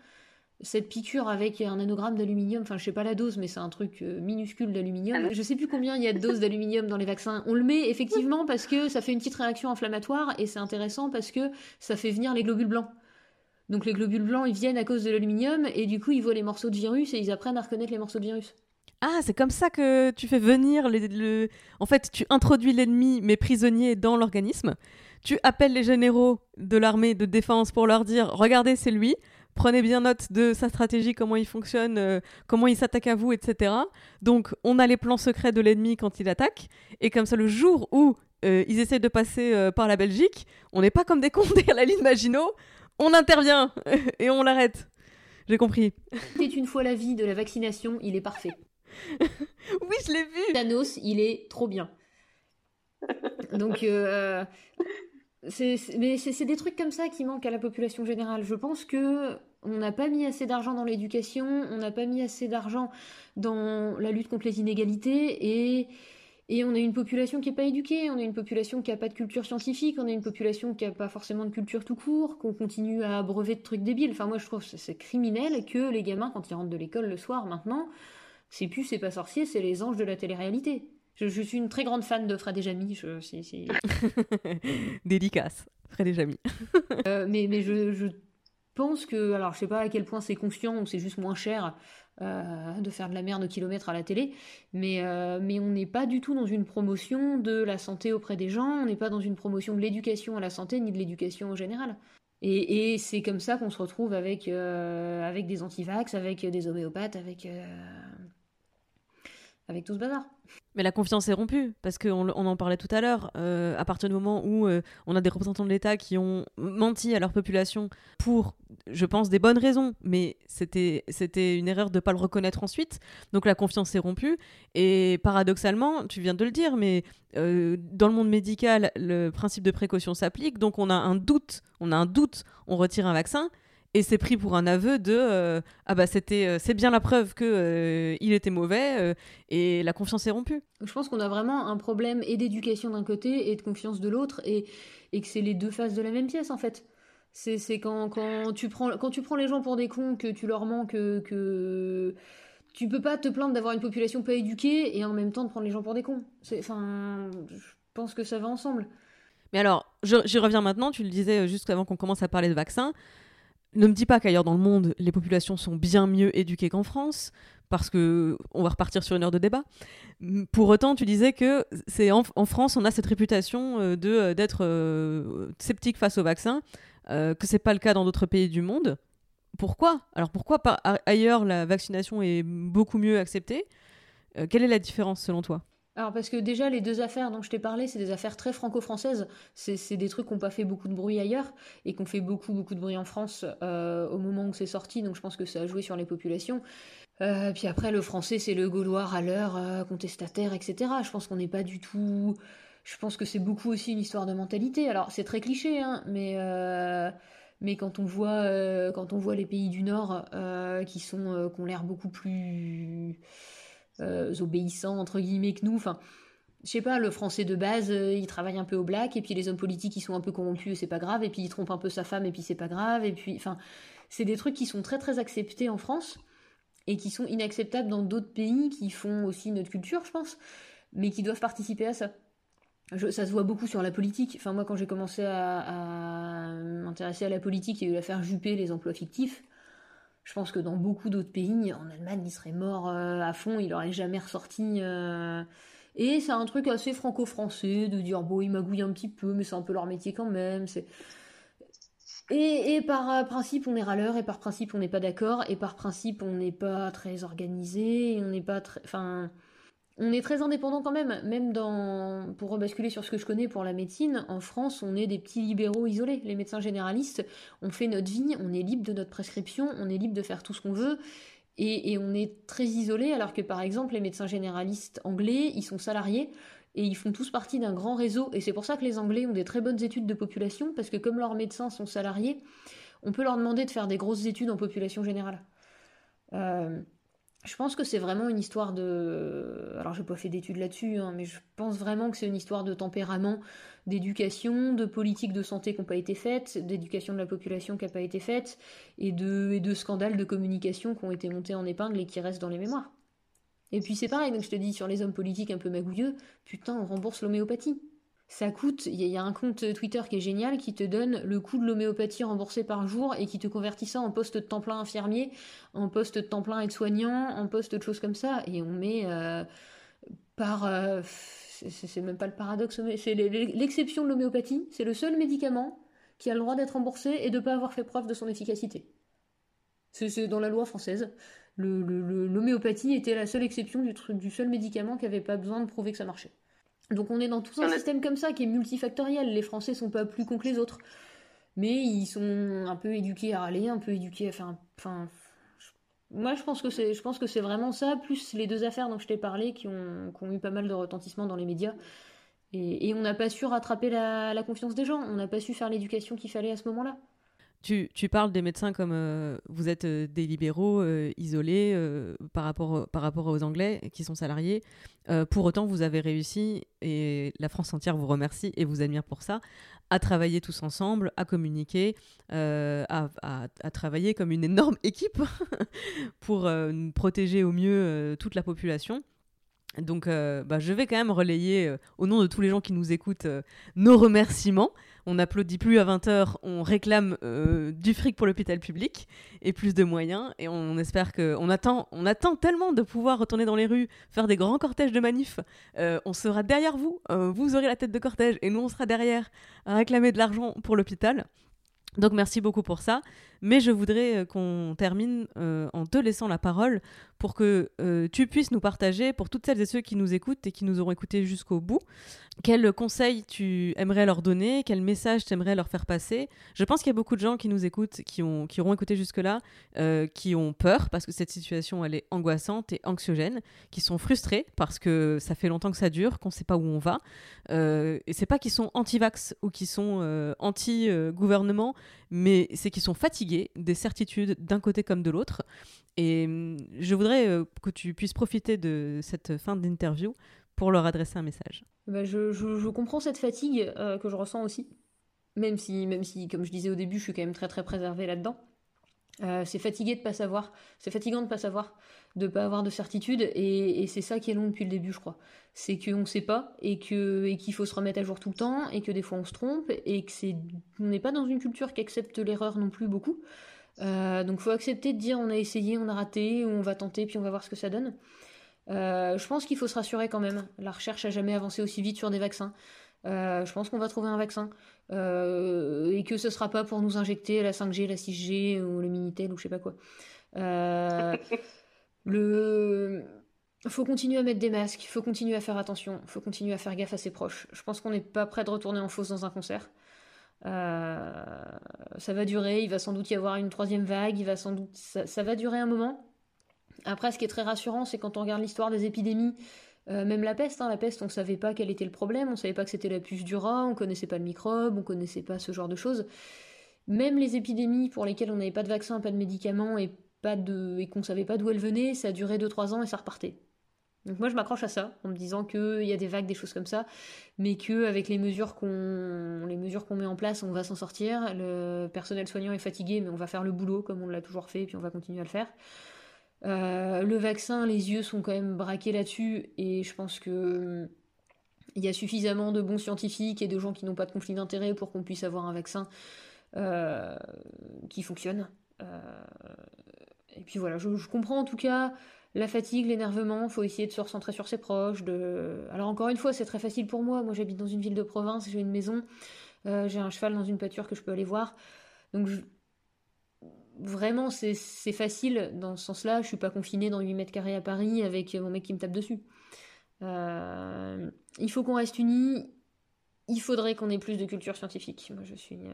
cette piqûre avec un nanogramme d'aluminium, enfin je sais pas la dose, mais c'est un truc euh, minuscule d'aluminium. Ah je sais plus combien il y a de doses d'aluminium dans les vaccins. On le met effectivement parce que ça fait une petite réaction inflammatoire et c'est intéressant parce que ça fait venir les globules blancs. Donc les globules blancs ils viennent à cause de l'aluminium et du coup ils voient les morceaux de virus et ils apprennent à reconnaître les morceaux de virus. Ah, c'est comme ça que tu fais venir les, le... En fait, tu introduis l'ennemi, mais prisonnier, dans l'organisme. Tu appelles les généraux de l'armée de défense pour leur dire Regardez, c'est lui prenez bien note de sa stratégie, comment il fonctionne, euh, comment il s'attaque à vous, etc. Donc, on a les plans secrets de l'ennemi quand il attaque. Et comme ça, le jour où euh, ils essaient de passer euh, par la Belgique, on n'est pas comme des cons derrière la ligne Maginot, on intervient et on l'arrête. J'ai compris. C'est une fois la vie de la vaccination, il est parfait. oui, je l'ai vu. Thanos, il est trop bien. Donc, mais c'est des trucs comme ça qui manquent à la population générale. Je pense que on n'a pas mis assez d'argent dans l'éducation, on n'a pas mis assez d'argent dans la lutte contre les inégalités et, on a une population qui n'est pas éduquée, on a une population qui n'a pas de culture scientifique, on a une population qui n'a pas forcément de culture tout court, qu'on continue à abreuver de trucs débiles. Enfin, moi je trouve c'est criminel que les gamins, quand ils rentrent de l'école le soir maintenant, c'est plus c'est pas sorcier, c'est les anges de la télé-réalité. Je, suis une très grande fan de Fred et Jamy. Je, Dédicace, Fred et Jamy. Euh, mais mais je, pense que, alors je sais pas à quel point c'est conscient ou c'est juste moins cher euh, de faire de la merde au kilomètre à la télé, mais, euh, mais on n'est pas du tout dans une promotion de la santé auprès des gens, on n'est pas dans une promotion de l'éducation à la santé ni de l'éducation en général. Et, et c'est comme ça qu'on se retrouve avec, avec des antivax, avec des homéopathes, avec, avec tout ce bazar. Mais la confiance est rompue, parce qu'on on en parlait tout à l'heure, euh, à partir du moment où euh, on a des représentants de l'État qui ont menti à leur population pour, je pense, des bonnes raisons, mais c'était une erreur de ne pas le reconnaître ensuite, donc la confiance est rompue, et paradoxalement, tu viens de le dire, mais euh, dans le monde médical, le principe de précaution s'applique, donc on a un doute, on a un doute, on retire un vaccin, et c'est pris pour un aveu de euh, ah bah c'était euh, c'est bien la preuve que euh, il était mauvais et la confiance est rompue. Je pense qu'on a vraiment un problème et d'éducation d'un côté et de confiance de l'autre et, et que c'est les deux faces de la même pièce en fait. C'est quand, quand, tu prends, quand tu prends les gens pour des cons, que tu leur mens, que, que tu peux pas te plaindre d'avoir une population pas éduquée et en même temps de prendre les gens pour des cons. Enfin, je pense que ça va ensemble. Mais alors, j'y reviens maintenant, tu le disais juste avant qu'on commence à parler de vaccins. Ne me dis pas qu'ailleurs dans le monde, les populations sont bien mieux éduquées qu'en France, parce que on va repartir sur une heure de débat. Pour autant, tu disais que c'est en, France, on a cette réputation euh, euh, d'être euh, sceptique face au vaccin, que c'est pas le cas dans d'autres pays du monde. Pourquoi? Alors pourquoi ailleurs la vaccination est beaucoup mieux acceptée? Quelle est la différence selon toi? Alors parce que déjà les deux affaires dont je t'ai parlé, c'est des affaires très franco-françaises. C'est des trucs qui n'ont pas fait beaucoup de bruit ailleurs et qui ont fait beaucoup beaucoup de bruit en France euh, au moment où c'est sorti. Donc je pense que ça a joué sur les populations. Euh, puis après le français c'est le gaulois à l'heure euh, contestataire, etc. Je pense qu'on n'est pas du tout. Je pense que c'est beaucoup aussi une histoire de mentalité. Alors c'est très cliché, hein, mais mais quand on voit les pays du Nord qui sont qui ont l'air beaucoup plus euh, obéissants entre guillemets que nous. Enfin, je sais pas, le français de base, euh, il travaille un peu au black, et puis les hommes politiques, ils sont un peu corrompus, c'est pas grave, et puis il trompe un peu sa femme, et puis c'est pas grave, et puis, enfin, c'est des trucs qui sont très très acceptés en France, et qui sont inacceptables dans d'autres pays qui font aussi notre culture, je pense, mais qui doivent participer à ça. ça se voit beaucoup sur la politique. Enfin, moi, quand j'ai commencé à, à m'intéresser à la politique, il y a eu l'affaire Juppé, les emplois fictifs. Je pense que dans beaucoup d'autres pays, en Allemagne, il serait mort euh, à fond, il aurait jamais ressorti. Euh. Et c'est un truc assez franco-français de dire bon, il magouille un petit peu, mais c'est un peu leur métier quand même. Et, par euh, principe, on est râleur, et par principe, on n'est pas d'accord, et par principe, on n'est pas très organisé, et on n'est pas très. Enfin on est très indépendant quand même, même dans, pour rebasculer sur ce que je connais pour la médecine, en France, on est des petits libéraux isolés. Les médecins généralistes, on fait notre vie, on est libre de notre prescription, on est libre de faire tout ce qu'on veut, et, on est très isolés, alors que par exemple, les médecins généralistes anglais, ils sont salariés, et ils font tous partie d'un grand réseau, et c'est pour ça que les Anglais ont des très bonnes études de population, parce que comme leurs médecins sont salariés, on peut leur demander de faire des grosses études en population générale. Euh, je pense que c'est vraiment une histoire de. Alors, j'ai pas fait d'études là-dessus, hein, mais je pense vraiment que c'est une histoire de tempérament, d'éducation, de politique de santé qui n'ont pas été faites, d'éducation de la population qui n'a pas été faite, et de, et de scandales de communication qui ont été montés en épingle et qui restent dans les mémoires. Et puis c'est pareil, donc je te dis sur les hommes politiques un peu magouilleux, putain, on rembourse l'homéopathie ça coûte, il y, a un compte Twitter qui est génial qui te donne le coût de l'homéopathie remboursé par jour et qui te convertit ça en poste de temps plein infirmier, en poste de temps plein aide-soignant, en poste de choses comme ça. Et on met euh, par. Euh, c'est même pas le paradoxe, mais c'est l'exception de l'homéopathie. C'est le seul médicament qui a le droit d'être remboursé et de ne pas avoir fait preuve de son efficacité. C'est dans la loi française. L'homéopathie était la seule exception du, du seul médicament qui n'avait pas besoin de prouver que ça marchait. Donc on est dans tout un système comme ça qui est multifactoriel. Les Français sont pas plus cons que les autres. Mais ils sont un peu éduqués à aller, un peu éduqués à faire. Enfin, moi je pense que c'est, je pense que c'est vraiment ça, plus les deux affaires dont je t'ai parlé qui ont, qui ont, eu pas mal de retentissement dans les médias. Et, et on n'a pas su rattraper la, la confiance des gens. On n'a pas su faire l'éducation qu'il fallait à ce moment-là. Tu, parles des médecins comme euh, vous êtes euh, des libéraux euh, isolés par, rapport, par rapport aux Anglais qui sont salariés. pour autant, vous avez réussi, et la France entière vous remercie et vous admire pour ça, à travailler tous ensemble, à communiquer, à, à, travailler comme une énorme équipe pour protéger au mieux toute la population. Donc, bah, je vais quand même relayer, au nom de tous les gens qui nous écoutent, nos remerciements on n'applaudit plus à 20h, on réclame euh, du fric pour l'hôpital public et plus de moyens. Et on espère que. On attend, on attend tellement de pouvoir retourner dans les rues, faire des grands cortèges de manifs. Euh, on sera derrière vous, euh, vous aurez la tête de cortège et nous on sera derrière à réclamer de l'argent pour l'hôpital. Donc merci beaucoup pour ça. Mais je voudrais qu'on termine en te laissant la parole pour que tu puisses nous partager, pour toutes celles et ceux qui nous écoutent et qui nous auront écoutés jusqu'au bout, quel conseil tu aimerais leur donner Quel message tu aimerais leur faire passer Je pense qu'il y a beaucoup de gens qui nous écoutent, qui, ont, qui auront écouté jusque-là, euh, qui ont peur parce que cette situation, elle est angoissante et anxiogène, qui sont frustrés parce que ça fait longtemps que ça dure, qu'on ne sait pas où on va. Euh, et c'est pas qu'ils sont anti-vax ou qu'ils sont euh, anti-gouvernement, mais c'est qu'ils sont fatigués des certitudes d'un côté comme de l'autre. Et hum, je voudrais euh, que tu puisses profiter de cette fin d'interview pour leur adresser un message. Bah, je, comprends cette fatigue euh, que je ressens aussi. même si, même si, comme je disais au début, je suis quand même très très préservée là-dedans. Euh, c'est fatigué de pas savoir, c'est fatigant de pas savoir, de pas avoir de certitude, et, c'est ça qui est long depuis le début, je crois. C'est qu'on sait pas, et que et qu'il faut se remettre à jour tout le temps, et que des fois on se trompe, et que c'est on n'est pas dans une culture qui accepte l'erreur non plus beaucoup. Euh, donc faut accepter de dire on a essayé, on a raté, on va tenter, puis on va voir ce que ça donne. Euh, je pense qu'il faut se rassurer quand même. La recherche a jamais avancé aussi vite sur des vaccins. Euh, je pense qu'on va trouver un vaccin euh, et que ce sera pas pour nous injecter la 5G, la 6G ou le Minitel ou je sais pas quoi. Euh, le faut continuer à mettre des masques, il faut continuer à faire attention, il faut continuer à faire gaffe à ses proches. Je pense qu'on n'est pas prêt de retourner en fausse dans un concert. ça va durer, il va sans doute y avoir une troisième vague, il va sans doute, ça va durer un moment. Après, ce qui est très rassurant, c'est quand on regarde l'histoire des épidémies, euh, même la peste, hein, la peste, on savait pas quel était le problème, on savait pas que c'était la puce du rat, on connaissait pas le microbe, on connaissait pas ce genre de choses. Même les épidémies pour lesquelles on n'avait pas de vaccin, pas de médicaments et pas de et qu'on savait pas d'où elles venaient, ça duré 2-3 ans et ça repartait. Donc moi je m'accroche à ça en me disant qu'il y a des vagues, des choses comme ça, mais que avec les mesures qu'on les mesures qu'on met en place, on va s'en sortir. Le personnel soignant est fatigué, mais on va faire le boulot comme on l'a toujours fait, puis on va continuer à le faire. Euh, le vaccin, les yeux sont quand même braqués là-dessus, et je pense que il y a suffisamment de bons scientifiques et de gens qui n'ont pas de conflit d'intérêt pour qu'on puisse avoir un vaccin euh, qui fonctionne. Euh, et puis voilà, je, comprends en tout cas la fatigue, l'énervement, faut essayer de se recentrer sur ses proches. De... Alors encore une fois, c'est très facile pour moi. Moi j'habite dans une ville de province, j'ai une maison, j'ai un cheval dans une pâture que je peux aller voir. Donc je, vraiment, c'est facile dans ce sens-là. Je suis pas confinée dans 8 mètres carrés à Paris avec mon mec qui me tape dessus. Euh, il faut qu'on reste unis. Il faudrait qu'on ait plus de culture scientifique. Moi, je suis euh,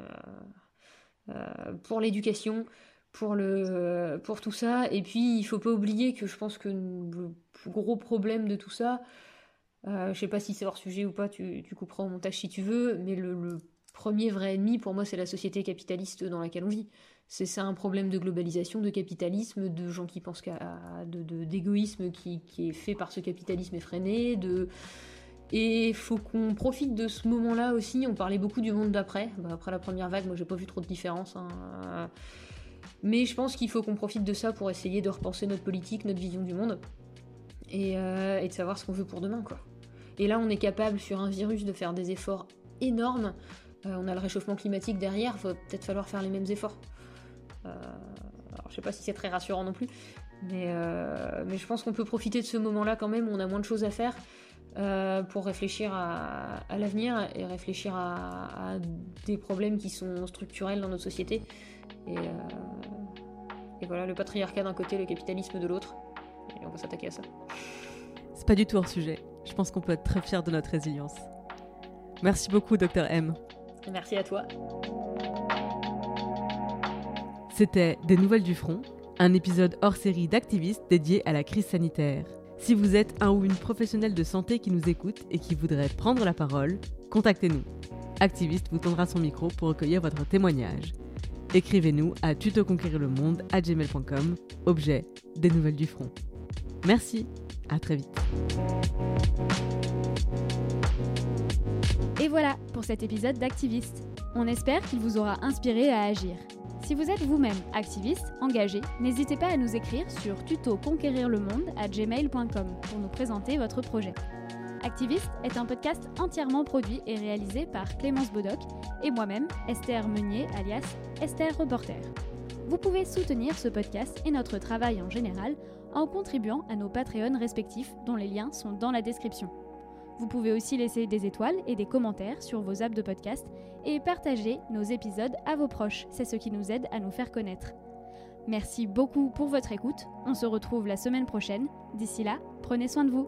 euh, pour l'éducation, pour le, pour tout ça. Et puis, il faut pas oublier que je pense que le plus gros problème de tout ça, je sais pas si c'est hors sujet ou pas. Tu, tu, couperas au montage si tu veux, mais le, le premier vrai ennemi pour moi, c'est la société capitaliste dans laquelle on vit. C'est ça un problème de globalisation, de capitalisme, de gens qui pensent qu'à d'égoïsme qui, est fait par ce capitalisme effréné, de et faut qu'on profite de ce moment-là aussi. On parlait beaucoup du monde d'après. Bah, après la première vague, moi j'ai pas vu trop de différence. Hein. Mais je pense qu'il faut qu'on profite de ça pour essayer de repenser notre politique, notre vision du monde et, euh, et de savoir ce qu'on veut pour demain, quoi. Et là, on est capable sur un virus de faire des efforts énormes. Euh, on a le réchauffement climatique derrière, va peut-être falloir faire les mêmes efforts. Euh, alors, je sais pas si c'est très rassurant non plus, mais, euh, mais je pense qu'on peut profiter de ce moment-là quand même où on a moins de choses à faire pour réfléchir à, l'avenir et réfléchir à, des problèmes qui sont structurels dans notre société. Et, voilà, le patriarcat d'un côté, le capitalisme de l'autre. On va s'attaquer à ça. C'est pas du tout hors sujet. Je pense qu'on peut être très fier de notre résilience. Merci beaucoup, Docteur M. Merci à toi. C'était Des Nouvelles du Front, un épisode hors série d'activistes dédié à la crise sanitaire. Si vous êtes un ou une professionnelle de santé qui nous écoute et qui voudrait prendre la parole, contactez-nous. Activiste vous tendra son micro pour recueillir votre témoignage. Écrivez-nous à tutoconquérir-le-monde@gmail.com, objet des nouvelles du front. Merci, à très vite. Et voilà pour cet épisode d'Activiste. On espère qu'il vous aura inspiré à agir. Si vous êtes vous-même activiste, engagé, n'hésitez pas à nous écrire sur tutoconquérirlemonde@gmail.com pour nous présenter votre projet. Activiste est un podcast entièrement produit et réalisé par Clémence Bodoc et moi-même, Esther Meunier, alias Esther Reporter. Vous pouvez soutenir ce podcast et notre travail en général en contribuant à nos Patreons respectifs dont les liens sont dans la description. Vous pouvez aussi laisser des étoiles et des commentaires sur vos apps de podcast et partager nos épisodes à vos proches. C'est ce qui nous aide à nous faire connaître. Merci beaucoup pour votre écoute. On se retrouve la semaine prochaine. D'ici là, prenez soin de vous.